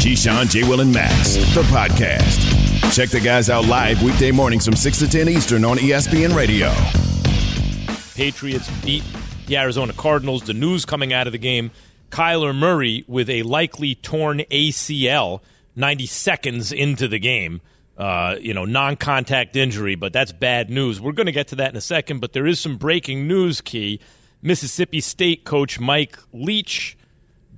Keyshawn, J. Will, and Max, the podcast. Check the guys out live weekday mornings from 6 to 10 Eastern on ESPN Radio. Patriots beat the Arizona Cardinals. The news coming out of the game Kyler Murray with a likely torn ACL 90 seconds into the game. Uh, you know, non contact injury, but that's bad news. We're going to get to that in a second, but there is some breaking news, Key. Mississippi State coach Mike Leach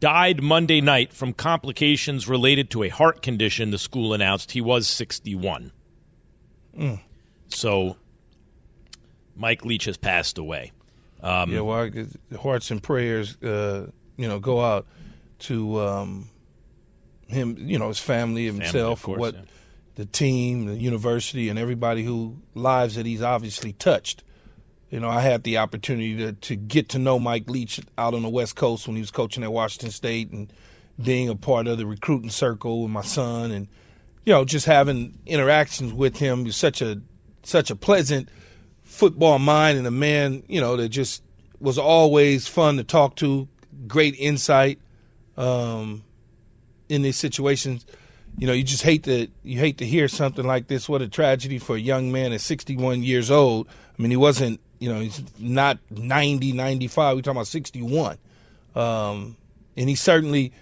died Monday night from complications related to a heart condition, the school announced. He was 61. Mm. So Mike Leach has passed away. Um, yeah, well, hearts and prayers, uh, you know, go out to um, him, you know, his family, himself, course, what yeah. the team, the university, and everybody who lives that he's obviously touched. You know, I had the opportunity to, to get to know Mike Leach out on the West Coast when he was coaching at Washington State and being a part of the recruiting circle with my son and, you know, just having interactions with him. Was such a such a pleasant football mind and a man, you know, that just was always fun to talk to, great insight um, in these situations. You know, you just hate to you hate to hear something like this. What a tragedy for a young man at 61 years old. I mean, he wasn't you know, he's not 90, 95. We're talking about 61. Um, and he certainly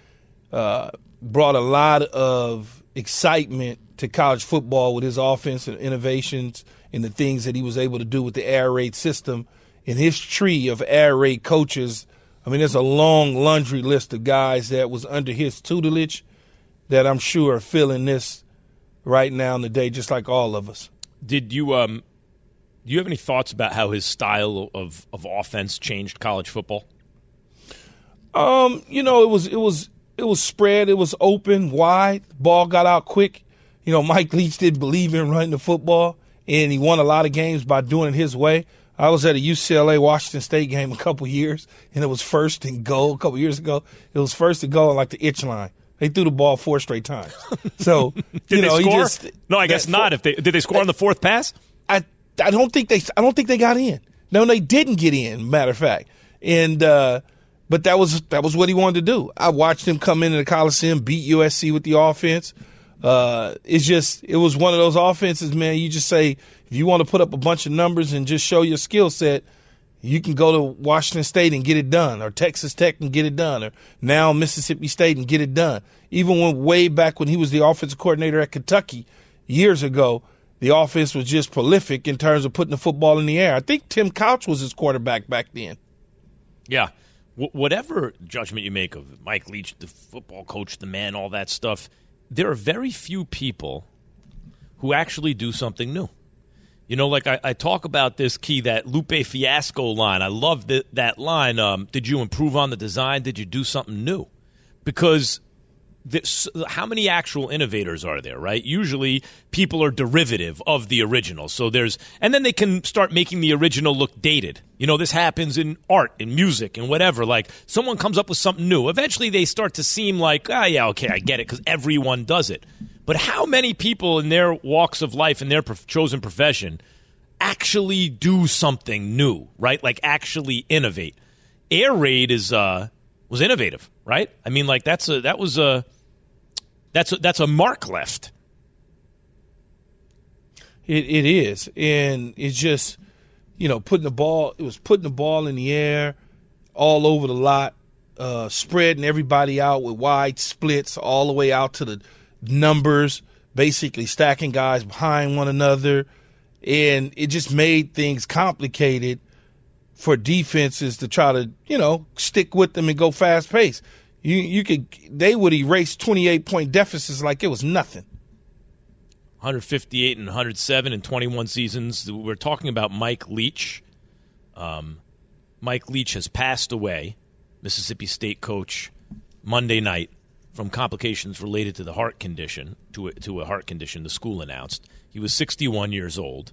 uh, brought a lot of excitement to college football with his offense and innovations and the things that he was able to do with the air raid system. and his tree of air raid coaches, I mean, there's a long laundry list of guys that was under his tutelage that I'm sure are feeling this right now in the day, just like all of us. Did you um do you have any thoughts about how his style of, of offense changed college football? Um, you know, it was it was it was spread, it was open, wide, ball got out quick. You know, Mike Leach didn't believe in running the football and he won a lot of games by doing it his way. I was at a UCLA Washington State game a couple years and it was first and goal a couple years ago. It was first and goal like the itch line. They threw the ball four straight times. So Did you know, they he score? just- no, I guess not. If they did they score on the fourth pass? I I don't think they I don't think they got in. No, they didn't get in. Matter of fact, and uh, but that was that was what he wanted to do. I watched him come into the Coliseum, beat USC with the offense. Uh, it's just it was one of those offenses, man. You just say if you want to put up a bunch of numbers and just show your skill set, you can go to Washington State and get it done, or Texas Tech and get it done, or now Mississippi State and get it done. Even when way back when he was the offensive coordinator at Kentucky years ago, the offense was just prolific in terms of putting the football in the air. I think Tim Couch was his quarterback back then. Yeah. Wh- whatever judgment you make of Mike Leach, the football coach, the man, all that stuff, there are very few people who actually do something new. You know, like I, I talk about this key, that Lupe Fiasco line. I love that line. Um, did you improve on the design? Did you do something new? Because this, how many actual innovators are there, right? Usually people are derivative of the original. So there's, and then they can start making the original look dated. You know, this happens in art, in music, and whatever. Like someone comes up with something new. Eventually they start to seem like, ah, yeah, okay, I get it, because everyone does it. But how many people in their walks of life, in their prof- chosen profession, actually do something new, right? Like actually innovate. Air Raid is, uh, was innovative, right? I mean, like that's a that was a that's a, that's a mark left. It it is, and it's just you know putting the ball. It was putting the ball in the air, all over the lot, uh, spreading everybody out with wide splits all the way out to the numbers, basically stacking guys behind one another, and it just made things complicated for defenses to try to you know stick with them and go fast pace. You you could they would erase twenty eight point deficits like it was nothing. 158 and 107 in 21 seasons. We're talking about Mike Leach. Um, Mike Leach has passed away, Mississippi State coach, Monday night. from complications related to the heart condition, to a, to a heart condition, the school announced. He was 61 years old.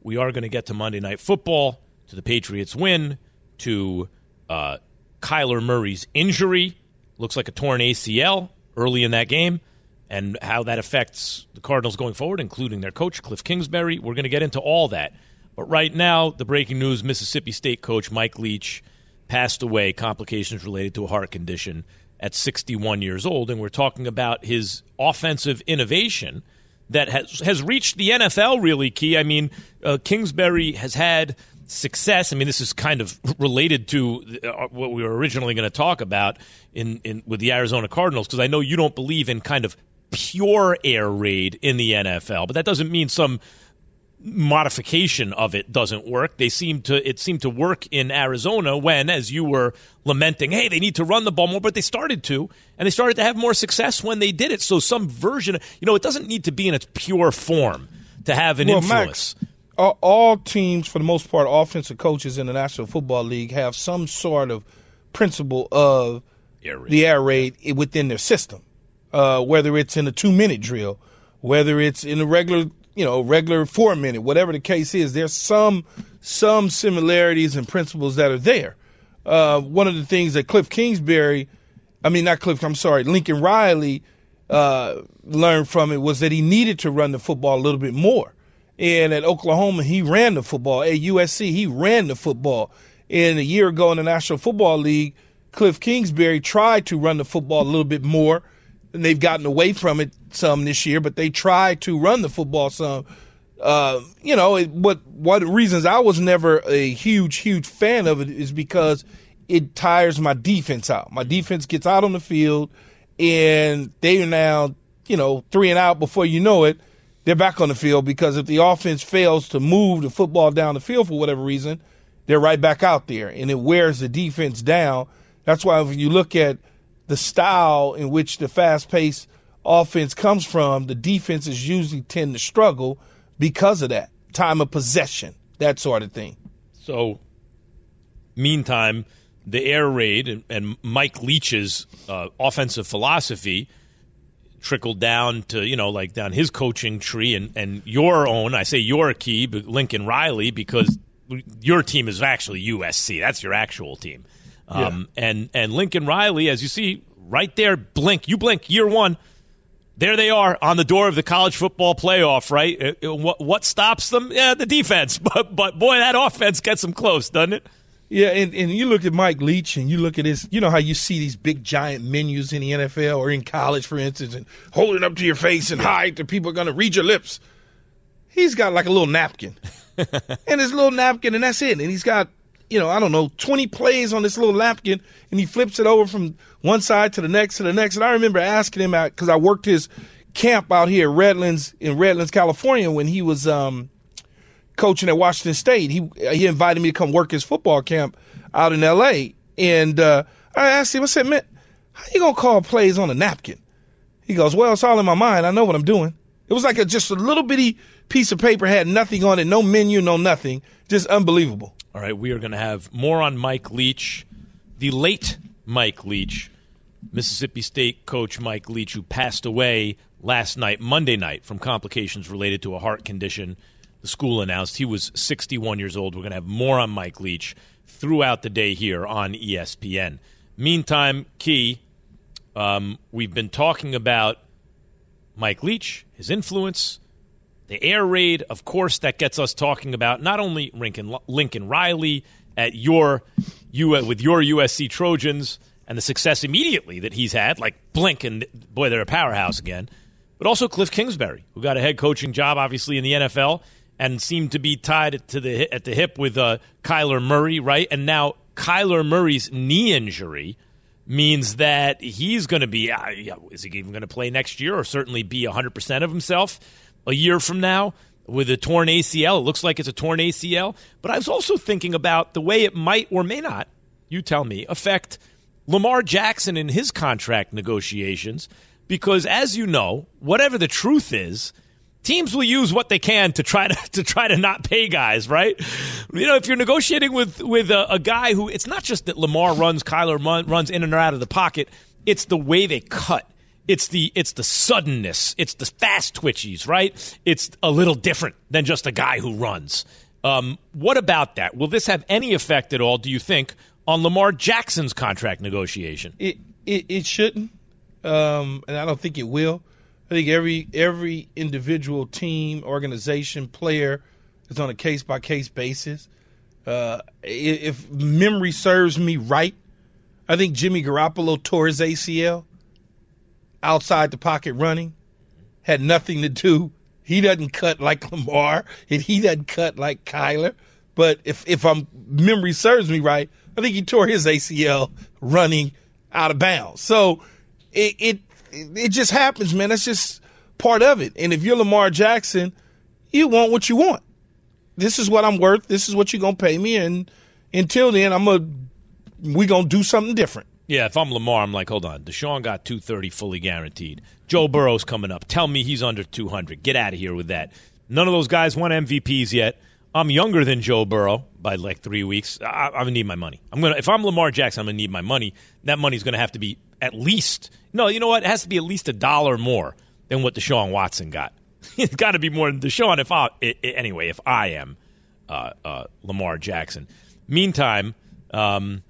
We are going to get to Monday Night Football, to the Patriots' win, to uh, Kyler Murray's injury. Looks like a torn ACL early in that game, and how that affects the Cardinals going forward, including their coach, Cliff Kingsbury. We're going to get into all that. But right now, the breaking news Mississippi State coach Mike Leach passed away, complications related to a heart condition at 61 years old. And we're talking about his offensive innovation that has, has reached the NFL really key. I mean, uh, Kingsbury has had success. I mean, this is kind of related to uh, what we were originally going to talk about in, in with the Arizona Cardinals because I know you don't believe in kind of pure air raid in the NFL, but that doesn't mean some modification of it doesn't work. They seem to it seemed to work in Arizona when, as you were lamenting, hey, they need to run the ball more, but they started to, and they started to have more success when they did it. So some version, you know, it doesn't need to be in its pure form to have an well, influence. Max, all teams, for the most part, offensive coaches in the National Football League have some sort of principle of air the air raid within their system, uh, whether it's in a two minute drill, whether it's in a regular you know, regular four minute, whatever the case is, there's some some similarities and principles that are there. Uh, one of the things that Cliff Kingsbury, I mean not Cliff, I'm sorry, Lincoln Riley uh, learned from it was that he needed to run the football a little bit more. And at Oklahoma, he ran the football. At USC, he ran the football. And a year ago in the National Football League, Cliff Kingsbury tried to run the football a little bit more and they've gotten away from it some this year, but they try to run the football some. Uh, you know, it, what what reasons I was never a huge huge fan of it is because it tires my defense out. My defense gets out on the field, and they are now you know three and out before you know it. They're back on the field because if the offense fails to move the football down the field for whatever reason, they're right back out there, and it wears the defense down. That's why when you look at the style in which the fast paced offense comes from, the defenses usually tend to struggle because of that time of possession, that sort of thing. So, meantime, the air raid and, and Mike Leach's uh, offensive philosophy trickled down to you know like down his coaching tree and and your own. I say your key, but Lincoln Riley because your team is actually USC. That's your actual team. Um, yeah. And and Lincoln Riley, as you see right there, blink. You blink, year one. There they are on the door of the college football playoff. Right? Uh, uh, what, what stops them? Yeah, the defense. But but boy, that offense gets them close, doesn't it? Yeah, and, and you look at Mike Leach and you look at his, you know how you see these big giant menus in the NFL or in college, for instance, and holding up to your face and hide that people are going to read your lips. He's got like a little napkin. and his little napkin, and that's it. And he's got you know, I don't know, 20 plays on this little napkin, and he flips it over from one side to the next to the next. And I remember asking him out because I worked his camp out here, at Redlands, in Redlands, California, when he was um, coaching at Washington State. He he invited me to come work his football camp out in L.A. And uh, I asked him, I said, man, how you gonna call plays on a napkin? He goes, well, it's all in my mind. I know what I'm doing. It was like a, just a little bitty piece of paper, had nothing on it, no menu, no nothing, just unbelievable. All right, we are going to have more on Mike Leach, the late Mike Leach, Mississippi State coach Mike Leach, who passed away last night, Monday night, from complications related to a heart condition. The school announced he was 61 years old. We're going to have more on Mike Leach throughout the day here on ESPN. Meantime, Key, um, we've been talking about Mike Leach, his influence, the air raid, of course, that gets us talking about not only Lincoln, Lincoln Riley at your with your USC Trojans and the success immediately that he's had, like blink and boy, they're a powerhouse again, but also Cliff Kingsbury, who got a head coaching job obviously in the NFL and seemed to be tied to the at the hip with uh, Kyler Murray, right? And now Kyler Murray's knee injury means that he's going to be uh, is he even going to play next year or certainly be 100% of himself a year from now with a torn ACL. It looks like it's a torn ACL. But I was also thinking about the way it might or may not, you tell me, affect Lamar Jackson in his contract negotiations. Because as you know, whatever the truth is, teams will use what they can to try to to try to not pay guys, right? You know, if you're negotiating with with a, a guy who it's not just that Lamar runs, Kyler runs in and out of the pocket, it's the way they cut It's the it's the suddenness. It's the fast twitchies, right? It's a little different than just a guy who runs. Um, what about that? Will this have any effect at all? Do you think on Lamar Jackson's contract negotiation? It it, it shouldn't, um, and I don't think it will. I think every every individual team, organization, player is on a case by case basis. Uh, if memory serves me right, I think Jimmy Garoppolo tore his ACL outside the pocket running, had nothing to do. He doesn't cut like Lamar, and he doesn't cut like Kyler. But if if I'm memory serves me right, I think he tore his ACL running out of bounds. So it it it just happens, man. That's just part of it. And if you're Lamar Jackson, you want what you want. This is what I'm worth. This is what you're gonna pay me. And until then, I'm gonna we gonna do something different. Yeah, if I'm Lamar, I'm like, hold on. Deshaun got 230 fully guaranteed. Joe Burrow's coming up. Tell me he's under 200. Get out of here with that. None of those guys won MVPs yet. I'm younger than Joe Burrow by like three weeks. I, am gonna need my money. I'm gonna if I'm Lamar Jackson, I'm gonna need my money. That money's gonna have to be at least no. You know what? It has to be at least a dollar more than what Deshaun Watson got. it's got to be more than Deshaun. If I it, it, anyway, if I am uh, uh, Lamar Jackson. Meantime, um,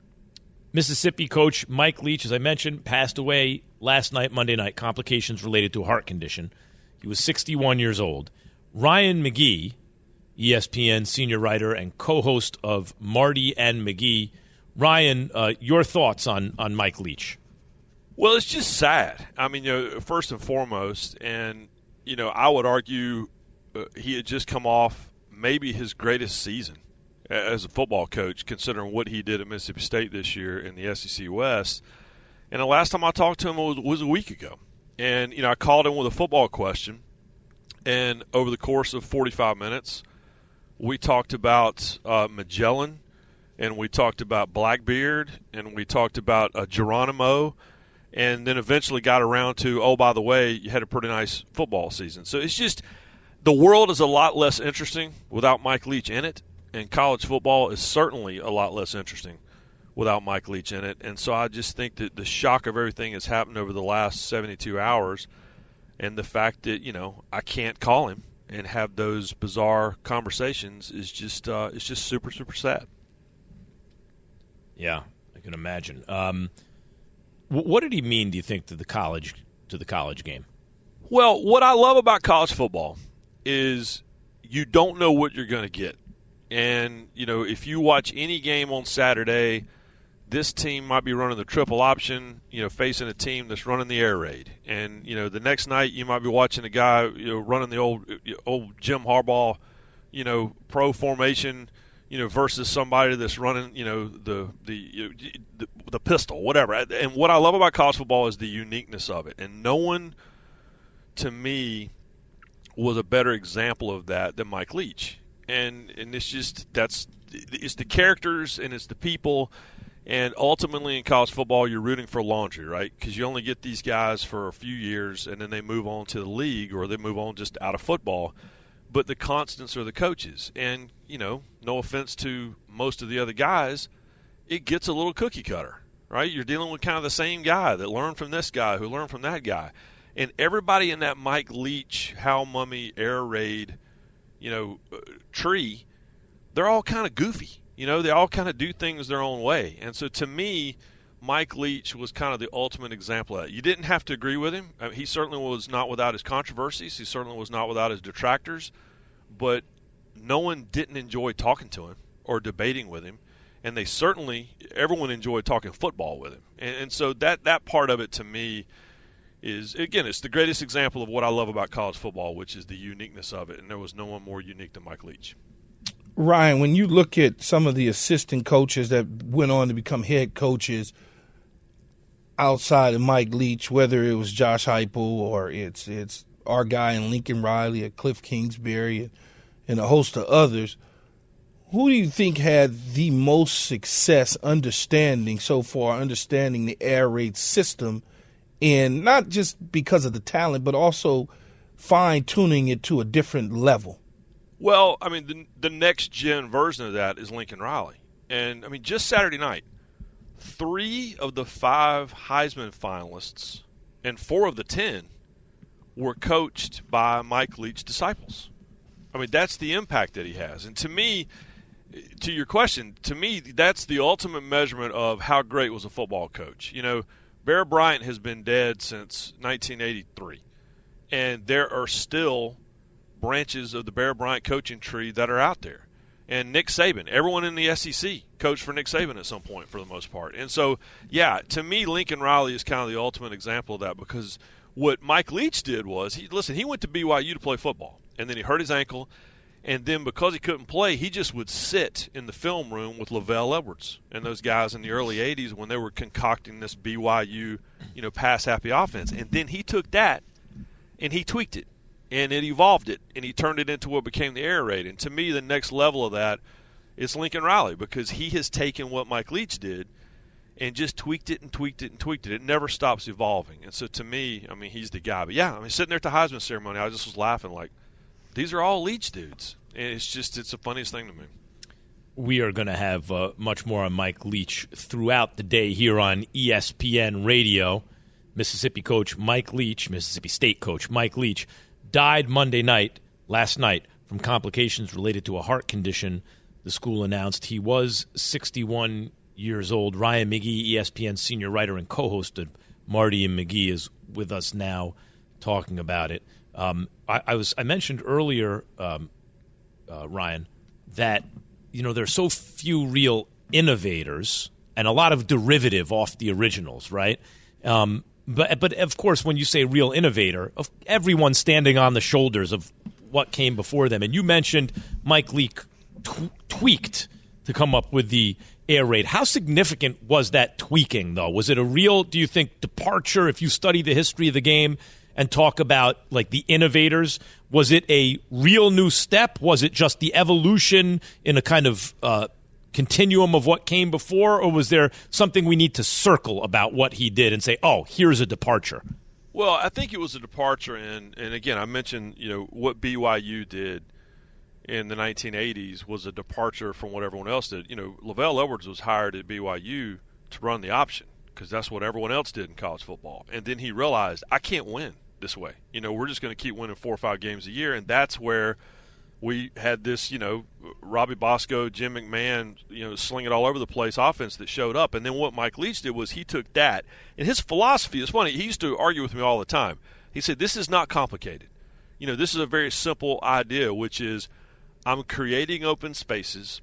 Mississippi coach Mike Leach, as I mentioned, passed away last night, Monday night. Complications related to a heart condition. He was 61 years old. Ryan McGee ESPN senior writer and co-host of Marty and McGee. Ryan, uh, your thoughts on on Mike Leach? Well, it's just sad. I mean, you know, first and foremost, and you know, I would argue uh, he had just come off maybe his greatest season as a football coach, considering what he did at Mississippi State this year in the SEC West. And the last time I talked to him was, was a week ago, and you know, I called him with a football question, and over the course of 45 minutes we talked about uh, Magellan, and we talked about Blackbeard, and we talked about uh, Geronimo, and then eventually got around to, oh, by the way, you had a pretty nice football season. So it's just the world is a lot less interesting without Mike Leach in it, and college football is certainly a lot less interesting without Mike Leach in it. And so I just think that the shock of everything that's happened over the last 72 hours and the fact that, you know, I can't call him and have those bizarre conversations is just uh, it's just super super sad. Yeah, I can imagine. Um, what did he mean? Do you think to the college to the college game? Well, what I love about college football is you don't know what you're going to get, and you know if you watch any game on Saturday this team might be running the triple option, you know, facing a team that's running the air raid. And, you know, the next night you might be watching a guy, you know, running the old old Jim Harbaugh, you know, pro formation, you know, versus somebody that's running, you know, the the you know, the, the pistol, whatever. And what I love about college football is the uniqueness of it. And no one to me was a better example of that than Mike Leach. And and it's just that's it's the characters and it's the people and ultimately, in college football, you're rooting for laundry, right? Because you only get these guys for a few years, and then they move on to the league, or they move on just out of football. But the constants are the coaches, and you know, no offense to most of the other guys, it gets a little cookie cutter, right? You're dealing with kind of the same guy that learned from this guy, who learned from that guy, and everybody in that Mike Leach, Hal Mumme, air raid, you know, uh, tree, they're all kind of goofy you know, they all kind of do things their own way. And so to me, Mike Leach was kind of the ultimate example of that. You didn't have to agree with him. I mean, he certainly was not without his controversies. He certainly was not without his detractors. But no one didn't enjoy talking to him or debating with him. And they certainly, everyone enjoyed talking football with him. And, and so that, that part of it to me is, again, it's the greatest example of what I love about college football, which is the uniqueness of it. And there was no one more unique than Mike Leach. Ryan, when you look at some of the assistant coaches that went on to become head coaches outside of Mike Leach, whether it was Josh Heupel or it's it's our guy in Lincoln Riley or Cliff Kingsbury and a host of others, who do you think had the most success understanding so far, understanding the air raid system, and not just because of the talent, but also fine tuning it to a different level? Well, I mean, the, the next gen version of that is Lincoln Riley. And, I mean, just Saturday night, three of the five Heisman finalists and four of the ten were coached by Mike Leach disciples. I mean, that's the impact that he has. And to me, to your question, to me, that's the ultimate measurement of how great was a football coach. You know, Bear Bryant has been dead since 1983, and there are still branches of the Bear Bryant coaching tree that are out there. And Nick Saban, everyone in the SEC coached for Nick Saban at some point for the most part. And so, yeah, to me, Lincoln Riley is kind of the ultimate example of that because what Mike Leach did was he listen, he went to BYU to play football, and then he hurt his ankle, and then because he couldn't play, he just would sit in the film room with LaVell Edwards and those guys in the early '80s when they were concocting this BYU, you know, pass happy offense. And then he took that and he tweaked it and it evolved it and he turned it into what became the air raid. And to me, the next level of that is Lincoln Riley because he has taken what Mike Leach did and just tweaked it and tweaked it and tweaked it. It never stops evolving. And so to me, I mean, he's the guy. But yeah, I mean, sitting there at the Heisman ceremony, I just was laughing like, these are all Leach dudes. And it's just, it's the funniest thing to me. We are going to have uh, much more on Mike Leach throughout the day here on ESPN Radio. Mississippi coach Mike Leach, Mississippi State coach Mike Leach, died Monday night, last night, from complications related to a heart condition. The school announced he was 61 years old. Ryan McGee, ESPN senior writer and co host of Marty and McGee, is with us now talking about it. Um, I, I, was I mentioned earlier, um, uh, Ryan, that you know there's so few real innovators and a lot of derivative off the originals, right? Um, but but of course, when you say real innovator, of everyone standing on the shoulders of what came before them, and you mentioned Mike Leach t- tweaked to come up with the air raid. How significant was that tweaking, though? Was it a real, do you think, departure? If you study the history of the game and talk about like the innovators, was it a real new step? Was it just the evolution in a kind of uh, continuum of what came before, or was there something we need to circle about what he did and say, "Oh, here's a departure"? Well, I think it was a departure, and and again, I mentioned you know what BYU did in the 1980s was a departure from what everyone else did. You know, LaVell Edwards was hired at BYU to run the option because that's what everyone else did in college football. And then he realized, I can't win this way. You know, we're just going to keep winning four or five games a year. And that's where we had this, you know, Robbie Bosco, Jim McMahon, you know, slinging it all over the place offense that showed up. And then what Mike Leach did was he took that. And his philosophy is funny. He used to argue with me all the time. He said, This is not complicated. You know, this is a very simple idea, which is – I'm creating open spaces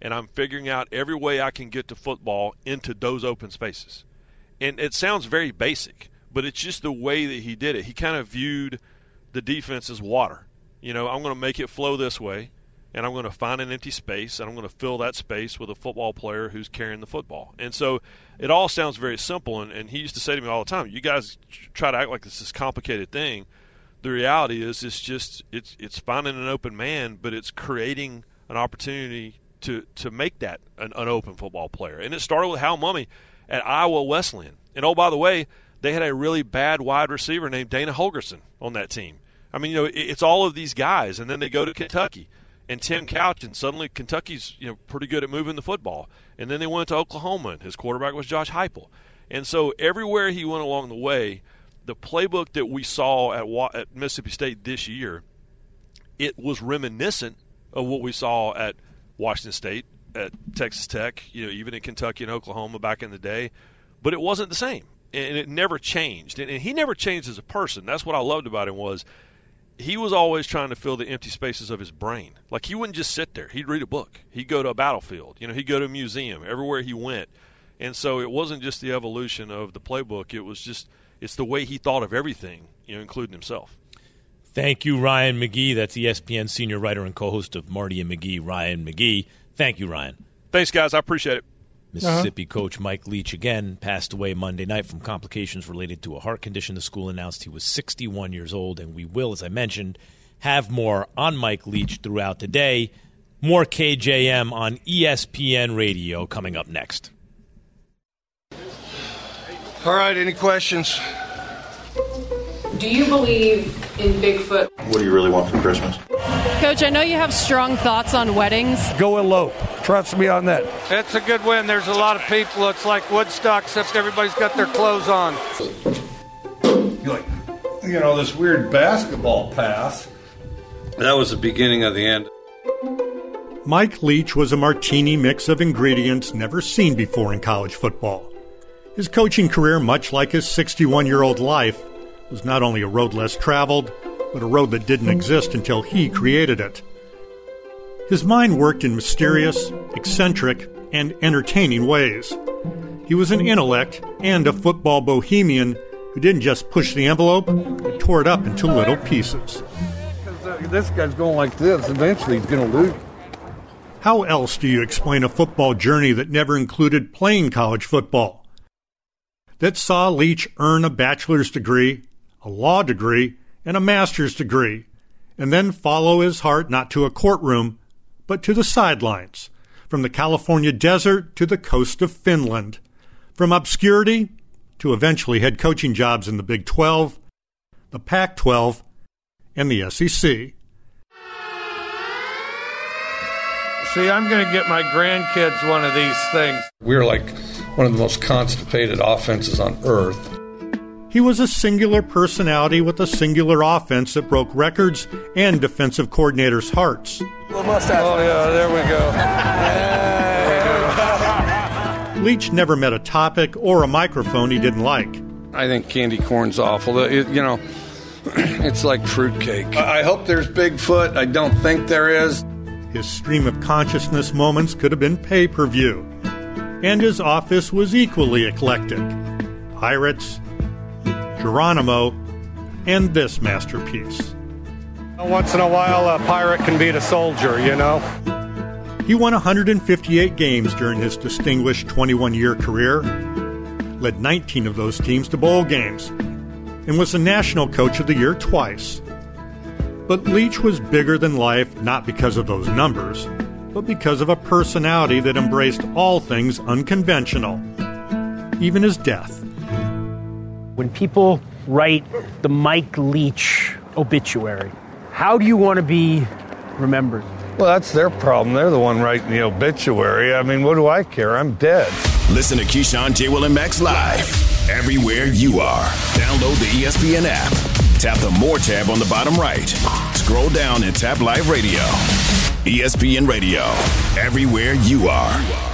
and I'm figuring out every way I can get to football into those open spaces. And it sounds very basic, but it's just the way that he did it. He kind of viewed the defense as water. You know, I'm going to make it flow this way, and I'm going to find an empty space, and I'm going to fill that space with a football player who's carrying the football. And so it all sounds very simple. And, and he used to say to me all the time, You guys try to act like this is complicated thing the reality is it's just it's it's finding an open man, but it's creating an opportunity to to make that an, an open football player. And it started with Hal Mumme at Iowa Wesleyan. And oh, by the way, they had a really bad wide receiver named Dana Holgorsen on that team. I mean, you know, it's all of these guys, and then they go to Kentucky and Tim Couch, and suddenly Kentucky's you know pretty good at moving the football. And then they went to Oklahoma, and his quarterback was Josh Heupel. And so everywhere he went along the way, the playbook that we saw at, at Mississippi State this year, it was reminiscent of what we saw at Washington State, at Texas Tech, you know, even in Kentucky and Oklahoma back in the day, but it wasn't the same, and it never changed. And, and he never changed as a person. That's what I loved about him was he was always trying to fill the empty spaces of his brain. Like he wouldn't just sit there; he'd read a book, he'd go to a battlefield, you know, he'd go to a museum. Everywhere he went, and so it wasn't just the evolution of the playbook; it was just – it's the way he thought of everything, you know, including himself. Thank you, Ryan McGee. That's ESPN senior writer and co-host of Marty and McGee, Ryan McGee. Thank you, Ryan. Thanks, guys. I appreciate it. Mississippi uh-huh. coach Mike Leach again passed away Monday night from complications related to a heart condition. The school announced he was 61 years old, and we will, as I mentioned, have more on Mike Leach throughout the day. More KJM on ESPN Radio coming up next. All right, any questions? Do you believe in Bigfoot? What do you really want for Christmas? Coach, I know you have strong thoughts on weddings. Go elope. Trust me on that. It's a good win. There's a lot of people. It's like Woodstock, except everybody's got their clothes on. You're like, you know, this weird basketball pass. That was the beginning of the end. Mike Leach was a martini mix of ingredients never seen before in college football. His coaching career, much like his 61 year old life, was not only a road less traveled, but a road that didn't exist until he created it. His mind worked in mysterious, eccentric, and entertaining ways. He was an intellect and a football bohemian who didn't just push the envelope, but tore it up into little pieces. This guy's going like this. Eventually, he's going to lose. How else do you explain a football journey that never included playing college football? That saw Leach earn a bachelor's degree, a law degree, and a master's degree, and then follow his heart not to a courtroom, but to the sidelines, from the California desert to the coast of Finland, from obscurity to eventually head coaching jobs in the Big 12, the Pac 12, and the SEC. See, I'm going to get my grandkids one of these things. We're like one of the most constipated offenses on earth. He was a singular personality with a singular offense that broke records and defensive coordinators' hearts. Oh, yeah, there we go. Leach never met a topic or a microphone he didn't like. I think candy corn's awful. It, you know, it's like fruitcake. I hope there's Bigfoot. I don't think there is. His stream of consciousness moments could have been pay per view. And his office was equally eclectic Pirates, Geronimo, and this masterpiece. Once in a while, a pirate can beat a soldier, you know? He won 158 games during his distinguished 21 year career, led 19 of those teams to bowl games, and was the National Coach of the Year twice. But Leach was bigger than life not because of those numbers, but because of a personality that embraced all things unconventional, even his death. When people write the Mike Leach obituary, how do you want to be remembered? Well, that's their problem. They're the one writing the obituary. I mean, what do I care? I'm dead. Listen to Keyshawn, J. Will, and Max live everywhere you are. Download the ESPN app. Tap the More tab on the bottom right. Scroll down and tap Live Radio. ESPN Radio, everywhere you are.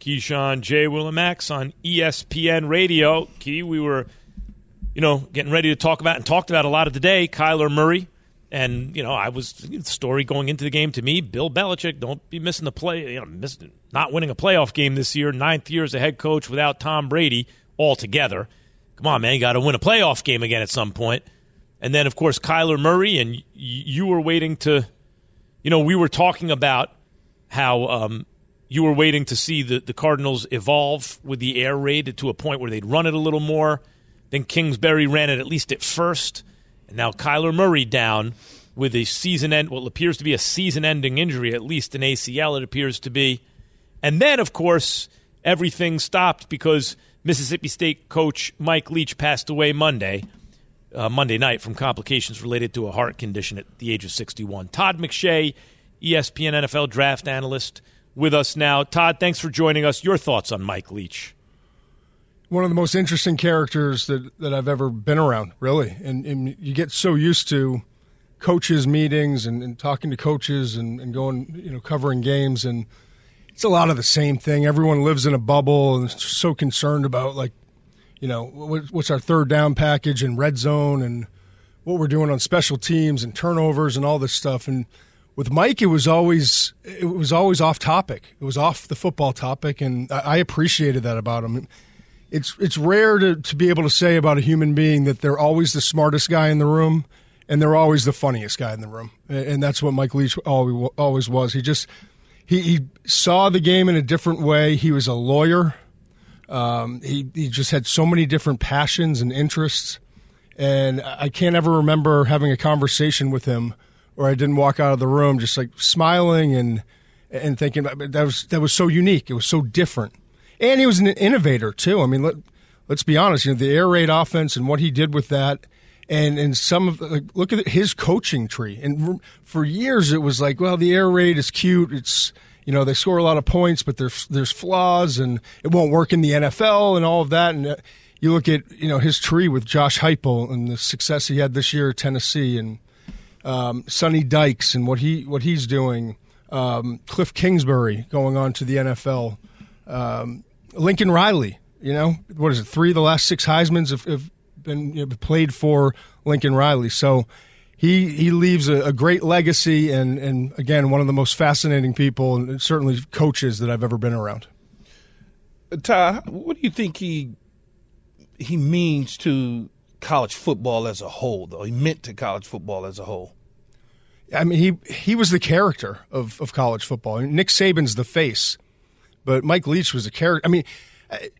Keyshawn J. Willimax on ESPN Radio. Key, we were, you know, getting ready to talk about and talked about a lot of today. Kyler Murray. And, you know, I was the story going into the game to me, Bill Belichick, don't be missing the play, you know, not winning a playoff game this year, ninth year as a head coach without Tom Brady altogether. Come on, man, you got to win a playoff game again at some point. And then, of course, Kyler Murray, and you were waiting to, you know, we were talking about how um, you were waiting to see the, the Cardinals evolve with the air raid to a point where they'd run it a little more. Then Kingsbury ran it at least at first. And now Kyler Murray down with a season end, what appears to be a season ending injury, at least an ACL, it appears to be. And then, of course, everything stopped because Mississippi State coach Mike Leach passed away Monday, uh, Monday night from complications related to a heart condition at the age of 61. Todd McShay, ESPN NFL draft analyst, with us now. Todd, thanks for joining us. Your thoughts on Mike Leach? one of the most interesting characters that, that I've ever been around, really. And, and you get so used to coaches meetings and, and talking to coaches and, and, going, you know, covering games. And it's a lot of the same thing. Everyone lives in a bubble and so concerned about, like, you know, what's our third down package and red zone and what we're doing on special teams and turnovers and all this stuff. And with Mike, it was always it was always off topic. It was off the football topic, and I, appreciated that about him it's it's rare to, to be able to say about a human being that they're always the smartest guy in the room and they're always the funniest guy in the room. And that's what Mike Leach always was. He just he, he saw the game in a different way. He was a lawyer. Um, he he just had so many different passions and interests. And I can't ever remember having a conversation with him where I didn't walk out of the room just like smiling and and thinking that was that was so unique. It was so different and he was an innovator too. I mean, let, let's be honest. You know, the air raid offense and what he did with that, and and some of like, look at his coaching tree. And for years, it was like, well, the air raid is cute. It's you know they score a lot of points, but there's there's flaws, and it won't work in the NFL and all of that. And uh, you look at you know his tree with Josh Heupel and the success he had this year at Tennessee, and um, Sonny Dykes and what he what he's doing. Um, Cliff Kingsbury going on to the NFL. Um, Lincoln Riley, you know, what is it? Three of the last six Heisman's have, have been you know, played for Lincoln Riley. So he he leaves a, a, great legacy, and and again, one of the most fascinating people, and certainly coaches that I've ever been around. Ty, what do you think he he means to college football as a whole? Though he meant to college football as a whole. I mean, he he was the character of, of college football. Nick Saban's the face but Mike Leach was a character. I mean, I,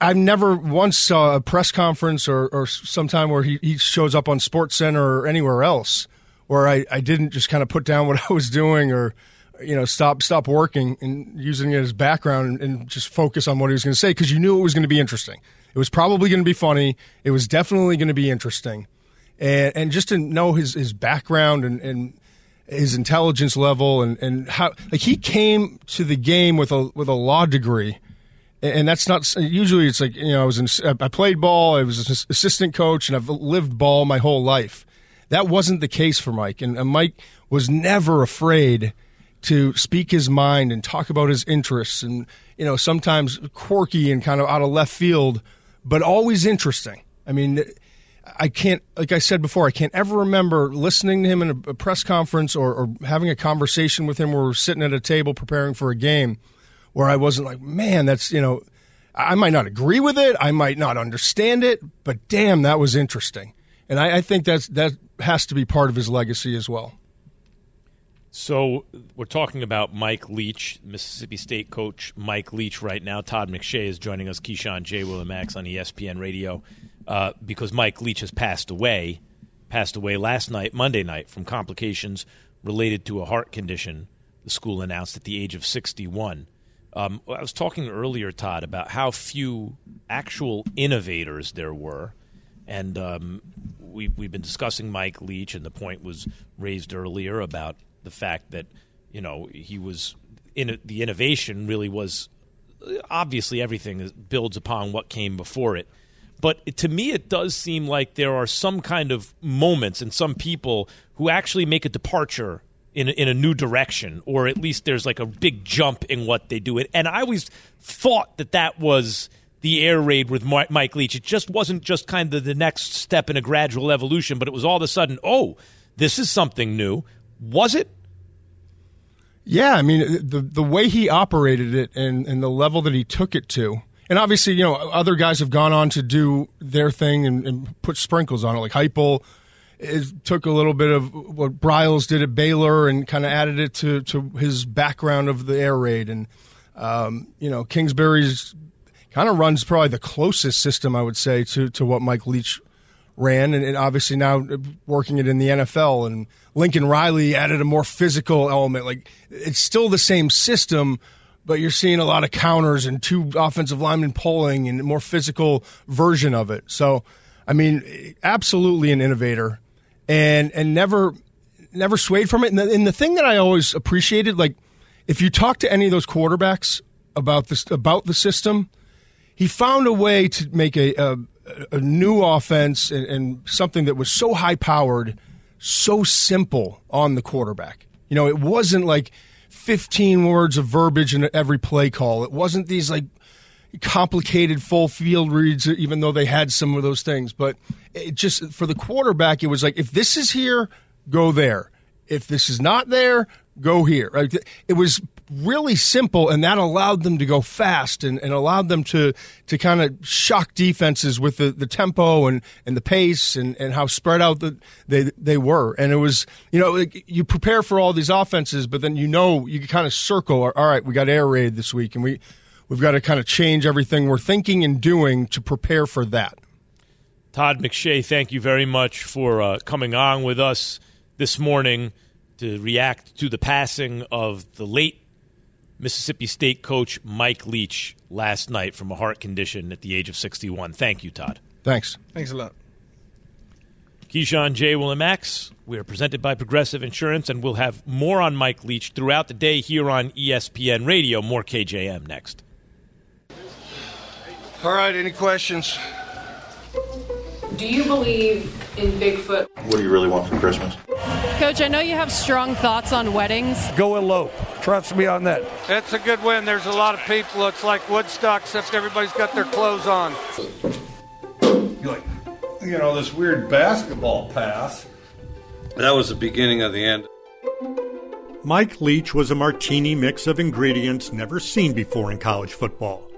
I've never once saw a press conference or, or sometime where he, he shows up on Sports Center or anywhere else where I, I didn't just kind of put down what I was doing or you know stop stop working and using it as background and, and just focus on what he was going to say because you knew it was going to be interesting. It was probably going to be funny. It was definitely going to be interesting, and and just to know his his background and and his intelligence level and, and how like he came to the game with a with a law degree. And that's not usually it's like you know I was in, I played ball I was an assistant coach and I've lived ball my whole life. That wasn't the case for Mike and, and Mike was never afraid to speak his mind and talk about his interests and you know sometimes quirky and kind of out of left field but always interesting I mean I can't, like I said before, I can't ever remember listening to him in a, press conference or, or, having a conversation with him where we're sitting at a table preparing for a game where I wasn't like, man, that's, you know, I might not agree with it. I might not understand it, but damn, that was interesting. And I, I think that's, that has to be part of his legacy as well. So we're talking about Mike Leach, Mississippi State coach Mike Leach right now. Todd McShay is joining us, Keyshawn J. Willimax on ESPN Radio uh, because Mike Leach has passed away, passed away last night, Monday night, from complications related to a heart condition. The school announced at the age of 61. Um, I was talking earlier, Todd, about how few actual innovators there were, and um, we, we've been discussing Mike Leach, and the point was raised earlier about the fact that you know he was in the innovation really was obviously everything builds upon what came before it But to me, it does seem like there are some kind of moments and some people who actually make a departure in in a new direction, or at least there's like a big jump in what they do. And I always thought that that was the air raid with Mike Leach. It just wasn't just kind of the next step in a gradual evolution, but it was all of a sudden, oh, this is something new. Was it? Yeah, I mean the the way he operated it and, and the level that he took it to, and obviously you know other guys have gone on to do their thing and, and put sprinkles on it, like Heupel. It took a little bit of what Briles did at Baylor and kind of added it to, to his background of the air raid, and um, you know Kingsbury's kind of runs probably the closest system I would say to to what Mike Leach ran, and, and, obviously now uh, working it in the NFL. And Lincoln Riley added a more physical element. Like it's still the same system, but you're seeing a lot of counters and two offensive linemen pulling and a more physical version of it. So, I mean, absolutely an innovator, and and never never swayed from it. And the, and the thing that I always appreciated, like if you talk to any of those quarterbacks about this about the system, he found a way to make a, a a new offense and, and something that was so high powered, so simple on the quarterback. You know, it wasn't like 15 words of verbiage in every play call. It wasn't these like complicated full field reads, even though they had some of those things. But it just for the quarterback, it was like if this is here, go there. If this is not there, go here. It was really simple, and that allowed them to go fast and, and allowed them to to kind of shock defenses with the, the tempo and, and the pace and, and how spread out the, they they were. And it was you know like you prepare for all these offenses, but then you know you kind of circle. All right, we got air raid this week, and we we've got to kind of change everything we're thinking and doing to prepare for that. Todd McShay, thank you very much for uh, coming on with us this morning to react to the passing of the late Mississippi State coach Mike Leach last night from a heart condition at the age of 61. Thank you, Todd. Thanks. Thanks a lot. Keyshawn J. Will Max. We are presented by Progressive Insurance, and we'll have more on Mike Leach throughout the day here on ESPN Radio. More KJM next. All right, any questions? Do you believe in Bigfoot? What do you really want for Christmas? Coach, I know you have strong thoughts on weddings. Go elope. Trust me on that. It's a good win. There's a lot of people. It's like Woodstock, except everybody's got their clothes on. Like, you know, this weird basketball pass. That was the beginning of the end. Mike Leach was a martini mix of ingredients never seen before in college football.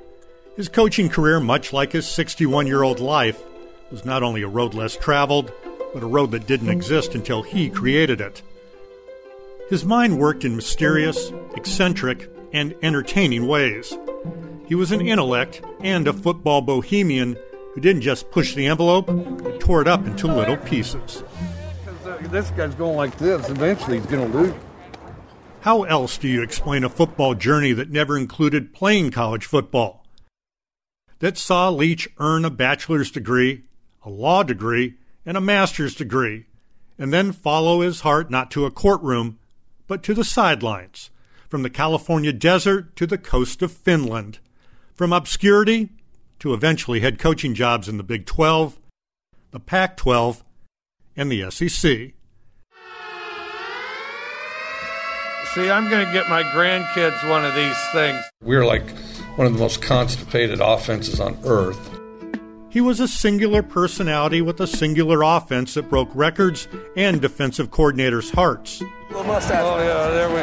His coaching career, much like his 61 year old life, was not only a road less traveled, but a road that didn't exist until he created it. His mind worked in mysterious, eccentric, and entertaining ways. He was an intellect and a football bohemian who didn't just push the envelope, but tore it up into little pieces. This guy's going like this. Eventually, he's going to lose. How else do you explain a football journey that never included playing college football? That saw Leach earn a bachelor's degree, a law degree, and a master's degree, and then follow his heart not to a courtroom, but to the sidelines, from the California desert to the coast of Finland, from obscurity to eventually head coaching jobs in the Big 12, the Pac 12, and the SEC. See, I'm going to get my grandkids one of these things. We're like one of the most constipated offenses on earth. He was a singular personality with a singular offense that broke records and defensive coordinators' hearts. Oh, yeah, there we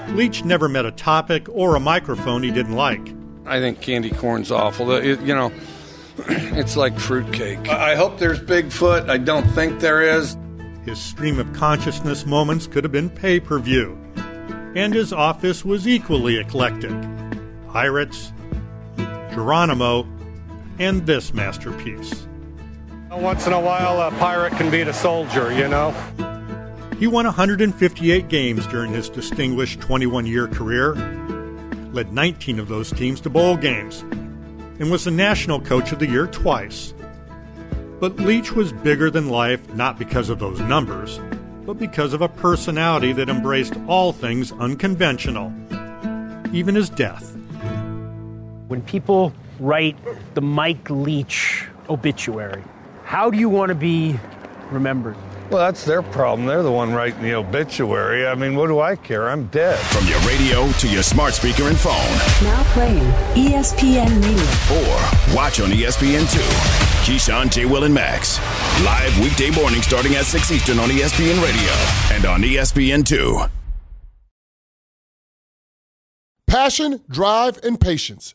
go. Leach never met a topic or a microphone he didn't like. I think candy corn's awful. It, you know, it's like fruitcake. I hope there's Bigfoot. I don't think there is. His stream of consciousness moments could have been pay per view. And his office was equally eclectic pirates, Geronimo, and this masterpiece. Once in a while, a pirate can beat a soldier, you know? He won 158 games during his distinguished 21 year career, led 19 of those teams to bowl games, and was the National Coach of the Year twice. But Leach was bigger than life not because of those numbers, but because of a personality that embraced all things unconventional, even his death. When people write the Mike Leach obituary, how do you want to be remembered? Well, that's their problem. They're the one writing the obituary. I mean, what do I care? I'm dead. From your radio to your smart speaker and phone. Now playing ESPN Radio. Or watch on ESPN2. Keyshawn, J. Will, and Max. Live weekday morning starting at 6 Eastern on ESPN Radio and on ESPN2. Passion, drive, and patience.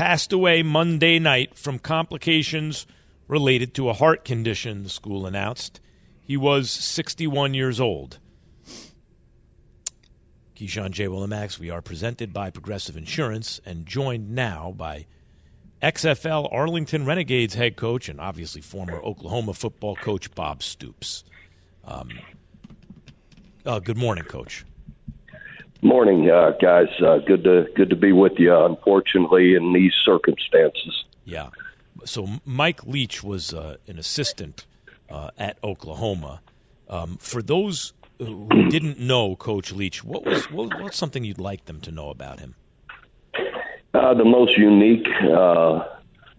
passed away Monday night from complications related to a heart condition, the school announced. He was 61 years old. Keyshawn J. Willimax, we are presented by Progressive Insurance and joined now by XFL Arlington Renegades head coach and obviously former Oklahoma football coach Bob Stoops. Um, uh, good morning, Coach. Morning, uh, guys. Uh, good to good to be with you. Unfortunately, in these circumstances. Yeah. So Mike Leach was uh, an assistant uh, at Oklahoma. Um, for those who didn't know Coach Leach, what was what, what's something you'd like them to know about him? Uh, the most unique uh,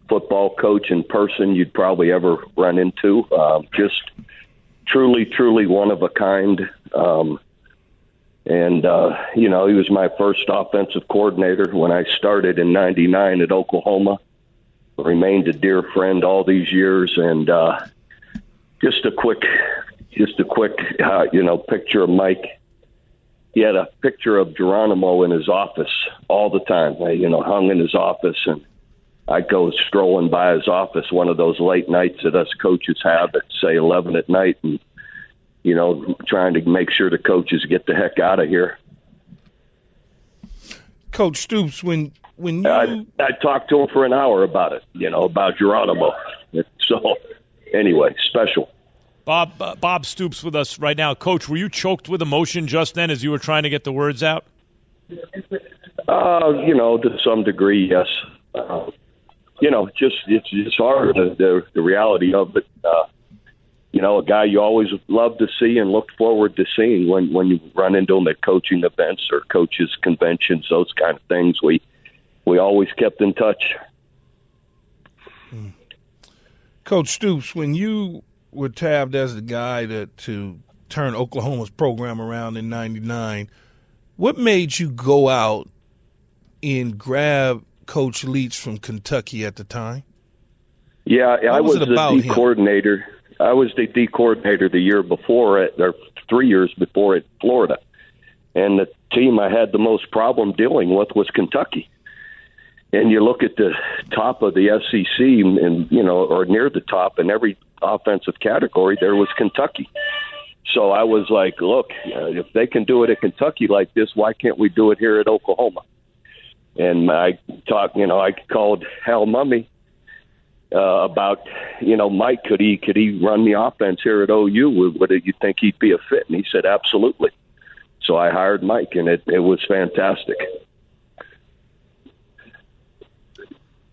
football coach in person you'd probably ever run into. Um, just truly, truly one of a kind. Um, and, uh, you know, he was my first offensive coordinator when I started in 99 at Oklahoma. Remained a dear friend all these years. And uh, just a quick, just a quick, uh, you know, picture of Mike. He had a picture of Geronimo in his office all the time, uh, you know, hung in his office. And I'd go strolling by his office one of those late nights that us coaches have at, say, 11 at night. And you know, trying to make sure the coaches get the heck out of here. Coach Stoops, when when you I, I talked to him for an hour about it, you know, about Geronimo. So, anyway, special. Bob uh, Bob Stoops with us right now, Coach. Were you choked with emotion just then as you were trying to get the words out? Uh, you know, to some degree, yes. Uh, you know, just it's it's hard the the, the reality of it. Uh, you know, a guy you always love to see and look forward to seeing when when you run into him at coaching events or coaches conventions, those kind of things. We we always kept in touch. Hmm. Coach Stoops, when you were tabbed as the guy to to turn Oklahoma's program around in '99, what made you go out and grab Coach Leach from Kentucky at the time? Yeah, What I was was, the D him? coordinator. I was the D coordinator the year before it, or three years before at Florida, and the team I had the most problem dealing with was Kentucky. And you look at the top of the SEC, and you know, or near the top in every offensive category, there was Kentucky. So I was like, look, uh, if they can do it at Kentucky like this, why can't we do it here at Oklahoma? and I talked, you know, I called Hal Mumme uh, about, you know, Mike, could he could he run the offense here at OU? Would, would you think he'd be a fit? And he said, absolutely. So I hired Mike, and it it was fantastic.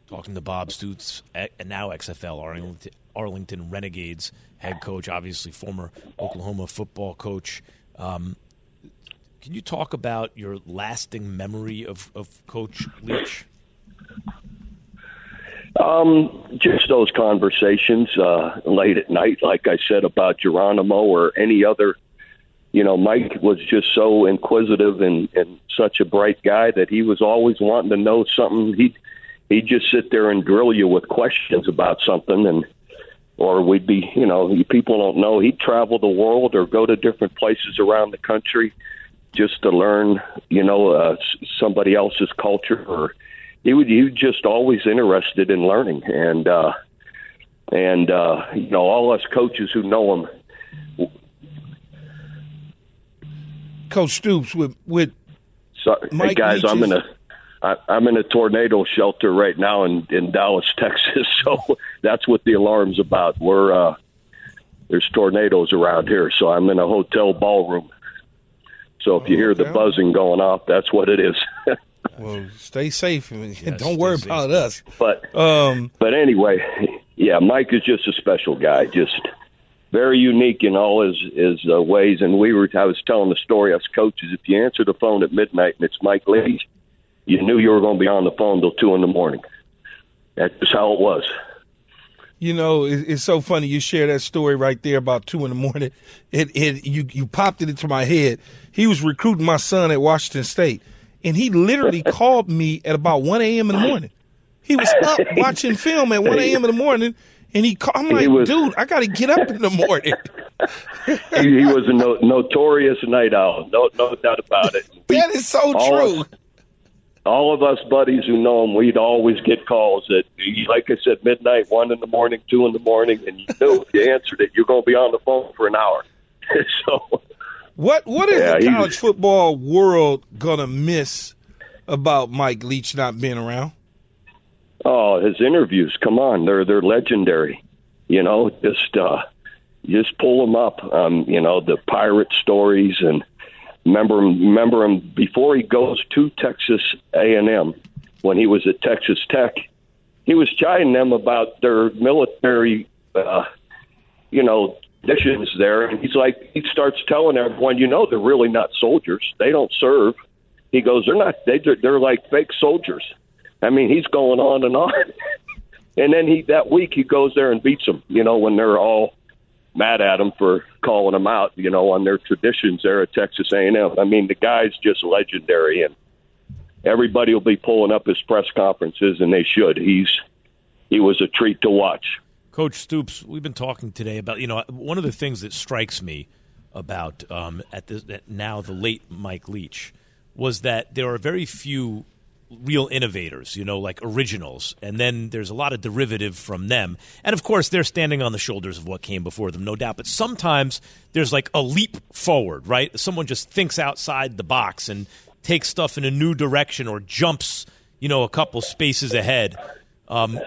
Talking to Bob Stoops, and now XFL Arlington, Arlington Renegades head coach, obviously former Oklahoma football coach. Um, can you talk about your lasting memory of, of Coach Leach? Um, just those conversations uh, late at night, like I said about Geronimo or any other. You know, Mike was just so inquisitive and, and such a bright guy that he was always wanting to know something. He'd he'd just sit there and drill you with questions about something, and or we'd be, you know, people don't know he'd travel the world or go to different places around the country just to learn, you know, uh, somebody else's culture or he would he was just always interested in learning and uh and uh you know all us coaches who know him coach stoops with with Sorry, Mike hey guys i'm in a I, I'm in a tornado shelter right now in in Dallas, Texas. So that's what the alarm's about. We're uh, there's tornadoes around here, so I'm in a hotel ballroom. So if you hear the buzzing going off, that's what it is. well, stay safe and yes, don't worry about us. But um, but anyway, yeah, Mike is just a special guy. Just very unique in all his his uh, ways. And we were I was telling the story us coaches. If you answer the phone at midnight and it's Mike Leach, you knew you were going to be on the phone till two in the morning. That's just how it was. You know, it's so funny you share that story right there about two in the morning. It, it, you, you popped it into my head. He was recruiting my son at Washington State, and he literally called me at about one a.m. in the morning. He was up watching film at one a.m. in the morning, and he called. I'm like, was, dude, I got to get up in the morning. he, he, was a no, notorious night owl, no, no doubt about it. that is so true all of us buddies who know him, we'd always get calls at, like I said, midnight, one in the morning, two in the morning, and you knew if you answered it, you're going to be on the phone for an hour. so, what what is yeah, the college football world gonna miss about Mike Leach not being around? Oh, his interviews, come on, they're they're legendary. You know, just uh, just pull them up. Um, you know, the pirate stories and Remember him, remember him before he goes to Texas A&M when he was at Texas Tech. He was chiding them about their military, uh, you know, missions there, and he's like, he starts telling everyone, you know, they're really not soldiers. They don't serve. He goes, they're not. They they're like fake soldiers. I mean, he's going on and on. and then he that week he goes there and beats them. You know, when they're all mad at him for calling them out, you know, on their traditions there at Texas A&M. I mean, the guy's just legendary, and everybody will be pulling up his press conferences, and they should. He's he was a treat to watch. Coach Stoops, we've been talking today about you know one of the things that strikes me about um, at, the, at now the late Mike Leach was that there are very few real innovators, you know, like originals. And then there's a lot of derivative from them. And of course, they're standing on the shoulders of what came before them, no doubt. But sometimes there's like a leap forward, right? Someone just thinks outside the box and takes stuff in a new direction or jumps, you know, a couple spaces ahead. Um,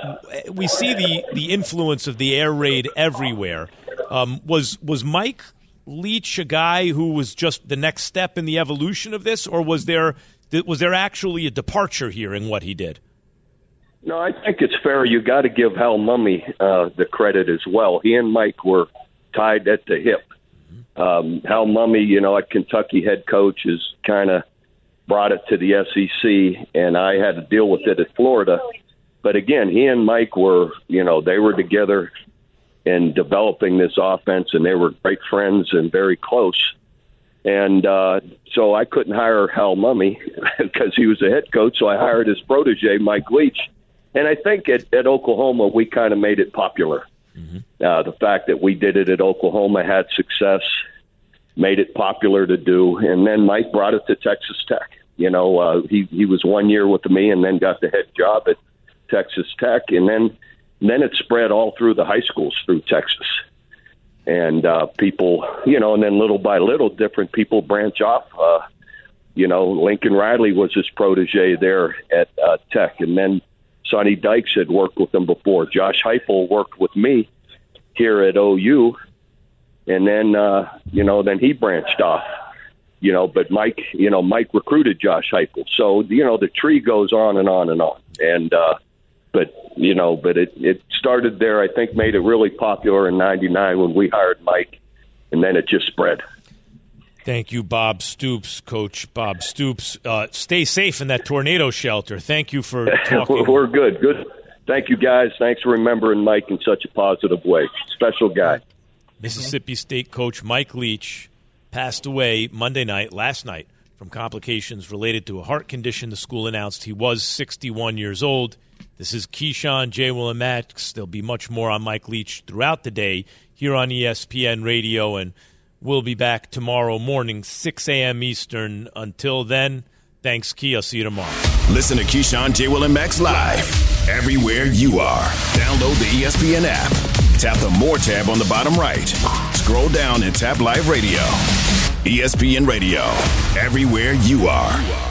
we see the, the influence of the air raid everywhere. Um, was was Mike Leach a guy who was just the next step in the evolution of this, or was there was there actually a departure here in what he did? No, I think it's fair. You got to give Hal Mumme uh, the credit as well. He and Mike were tied at the hip. Um, Hal Mumme, you know, at Kentucky head coach, has kind of brought it to the SEC, and I had to deal with it at Florida. But again, he and Mike were, you know, they were together in developing this offense, and they were great friends and very close. And uh, so I couldn't hire Hal Mumme because he was a head coach. So I hired his protege, Mike Leach. And I think at, at Oklahoma, we kind of made it popular. Mm-hmm. Uh, the fact that we did it at Oklahoma had success, made it popular to do. And then Mike brought it to Texas Tech. You know, uh, he, he was one year with me and then got the head job at Texas Tech. And then, then it spread all through the high schools through Texas and uh, people, you know, and then little by little, different people branch off. Uh, you know, Lincoln Riley was his protege there at uh, Tech, and then Sonny Dykes had worked with him before. Josh Heupel worked with me here at OU, and then uh, you know, then he branched off. You know, but Mike, you know, Mike recruited Josh Heupel, so you know the tree goes on and on and on. And uh, but you know, but it it started there. I think made it really popular in '99 when we hired Mike, and then it just spread. Thank you, Bob Stoops, Coach Bob Stoops. Uh, stay safe in that tornado shelter. Thank you for talking. We're good. Good. Thank you, guys. Thanks for remembering Mike in such a positive way. Special guy. Mississippi State coach Mike Leach passed away Monday night, last night, from complications related to a heart condition. The school announced he was 61 years old. This is Keyshawn, J. Will, and Max. There'll be much more on Mike Leach throughout the day here on ESPN Radio and – We'll be back tomorrow morning, 6 a.m. Eastern. Until then, thanks, Key. I'll see you tomorrow. Listen to Keyshawn, J. Will, and Max live everywhere you are. Download the ESPN app. Tap the More tab on the bottom right. Scroll down and tap Live Radio. ESPN Radio, everywhere you are.